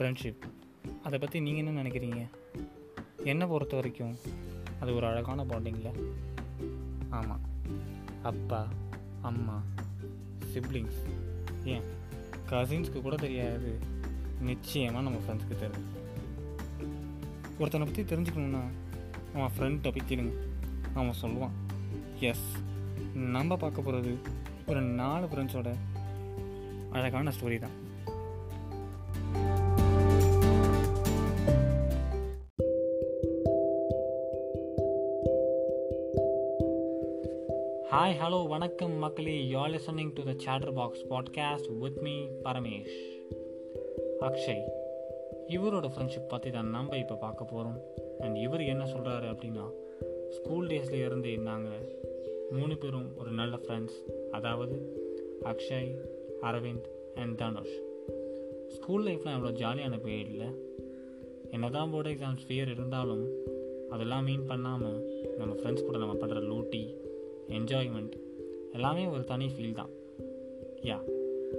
Friendship அதை பற்றி நீங்கள் என்ன நினைக்கிறீங்க? என்னை பொறுத்த வரைக்கும் அது ஒரு அழகான பாண்டிங்கில் ஆமாம் அப்பா அம்மா சிப்ளிங்ஸ் ஏன்? கசின்ஸ்க்கு கூட தெரியாது. நிச்சயமாக நம்ம ஃப்ரெண்ட்ஸ்க்கு தெரியும். ஒருத்தனை பற்றி தெரிஞ்சுக்கணுன்னா அவன் ஃப்ரெண்ட்டை போய் கேளுங்க. அவன் சொல்லுவான். எஸ் நம்ம பார்க்க போகிறது ஒரு நாலு ஃப்ரெண்ட்ஸோட அழகான ஸ்டோரி தான். ஹாய் ஹலோ வணக்கம் மக்களே. You listening to the chatter box podcast with me Paramesh Akshay இவரோட ஃப்ரெண்ட்ஷிப் பற்றி தான் நம்ம இப்போ பார்க்க போகிறோம் அண்ட் இவர் என்ன சொல்கிறாரு அப்படின்னா ஸ்கூல் டேஸில் இருந்து நாங்கள் மூணு பேரும் ஒரு நல்ல ஃப்ரெண்ட்ஸ் அதாவது அக்ஷய் அரவிந்த் அண்ட் தனுஷ். ஸ்கூல் லைஃப்லாம் எவ்வளோ ஜாலியான பீரியடில் என்ன தான் போர்டு எக்ஸாம்ஸ் ஃபியர் இருந்தாலும் அதெல்லாம் மீன் பண்ணாமல் நம்ம ஃப்ரெண்ட்ஸ் கூட நம்ம பண்ணுற லூட்டி என்ஜாய்மெண்ட் எல்லாமே ஒரு தனி ஃபீல் தான். யா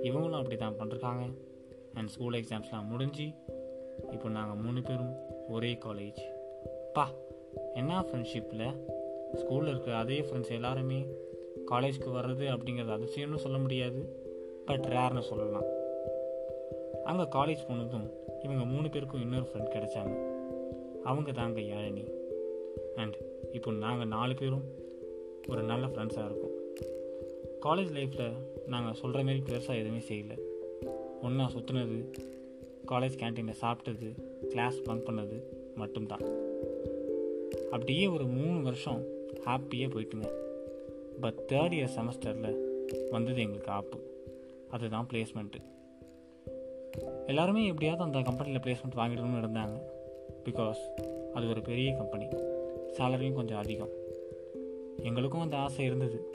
இவங்களும் அப்படி தான் பண்ணிருக்காங்க அண்ட் ஸ்கூல் எக்ஸாம்ஸ்லாம் முடிஞ்சு இப்போ நாங்கள் மூணு பேரும் ஒரே காலேஜ் பா என்ன ஃப்ரெண்ட்ஷிப்பில் ஸ்கூலில் இருக்கிற அதே ஃப்ரெண்ட்ஸ் எல்லாருமே காலேஜ்க்கு வர்றது அப்படிங்கிறது அதிசயம்னு சொல்ல முடியாது. பட் ரேர்னு சொல்லலாம். அங்கே காலேஜ் போனதும் இவங்க மூணு பேருக்கும் இன்னொரு ஃப்ரெண்ட் கிடைச்சாங்க. அவங்க தாங்க யாழினி அண்ட் இப்போ நாங்கள் நாலு பேரும் ஒரு நல்ல ஃப்ரெண்ட்ஸாக இருக்கும். காலேஜ் லைஃப்பில் நாங்கள் சொல்கிற மாரி பெருசாக எதுவுமே செய்யலை. ஒன்றா சுற்றுனது காலேஜ் கேன்டீனில் சாப்பிட்டது கிளாஸ் பங்க் பண்ணது மட்டும்தான். அப்படியே ஒரு மூணு வருஷம் ஹாப்பியாக போயிட்டுங்க. பட் தேர்ட் இயர் செமஸ்டரில் வந்தது எங்களுக்கு ஆப்பு அதுதான் பிளேஸ்மெண்ட்டு எல்லாருமே எப்படியாவது அந்த கம்பெனியில் பிளேஸ்மெண்ட் வாங்கிடணும்னு இருந்தாங்க. பிகாஸ் அது ஒரு பெரிய கம்பெனி சேலரியும் கொஞ்சம் அதிகம். எங்களுக்கும் அந்த ஆசை இருந்தது.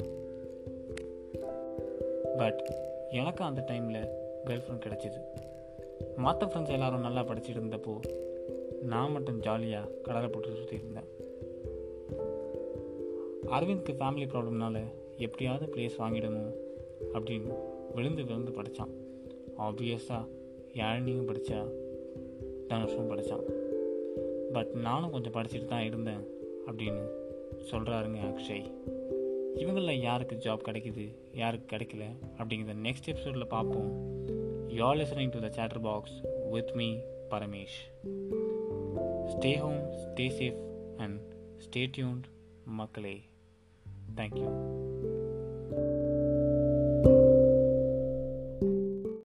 பட் எனக்கு அந்த டைமில் கேர்ள் ஃப்ரெண்ட் கிடச்சிது. மற்ற ஃப்ரெண்ட்ஸ் எல்லோரும் நல்லா படிச்சுட்டு இருந்தப்போ நான் மட்டும் ஜாலியாக கடலை போட்டு சுற்றி இருந்தேன். அரவிந்த்க்கு ஃபேமிலி ப்ராப்ளம்னால எப்படியாவது ப்ளேஸ் வாங்கிடணும் அப்படின்னு விழுந்து விழுந்து படித்தான் ஆப்வியஸாக யாழினியும் படித்தா தனுஷும் படித்தான் பட் நானும் கொஞ்சம் படிச்சுட்டு தான் இருந்தேன் அப்படின்னு சொல்கிறாருங்க அக்ஷய். இவங்களில் யாருக்கு ஜாப் கிடைக்குது யாருக்கு கிடைக்கல அப்படிங்கிறத நெக்ஸ்ட் எபிசோடில் பார்ப்போம். You listening to the chatter box with me Paramesh stay home stay safe and stay tuned மக்களே. Thank you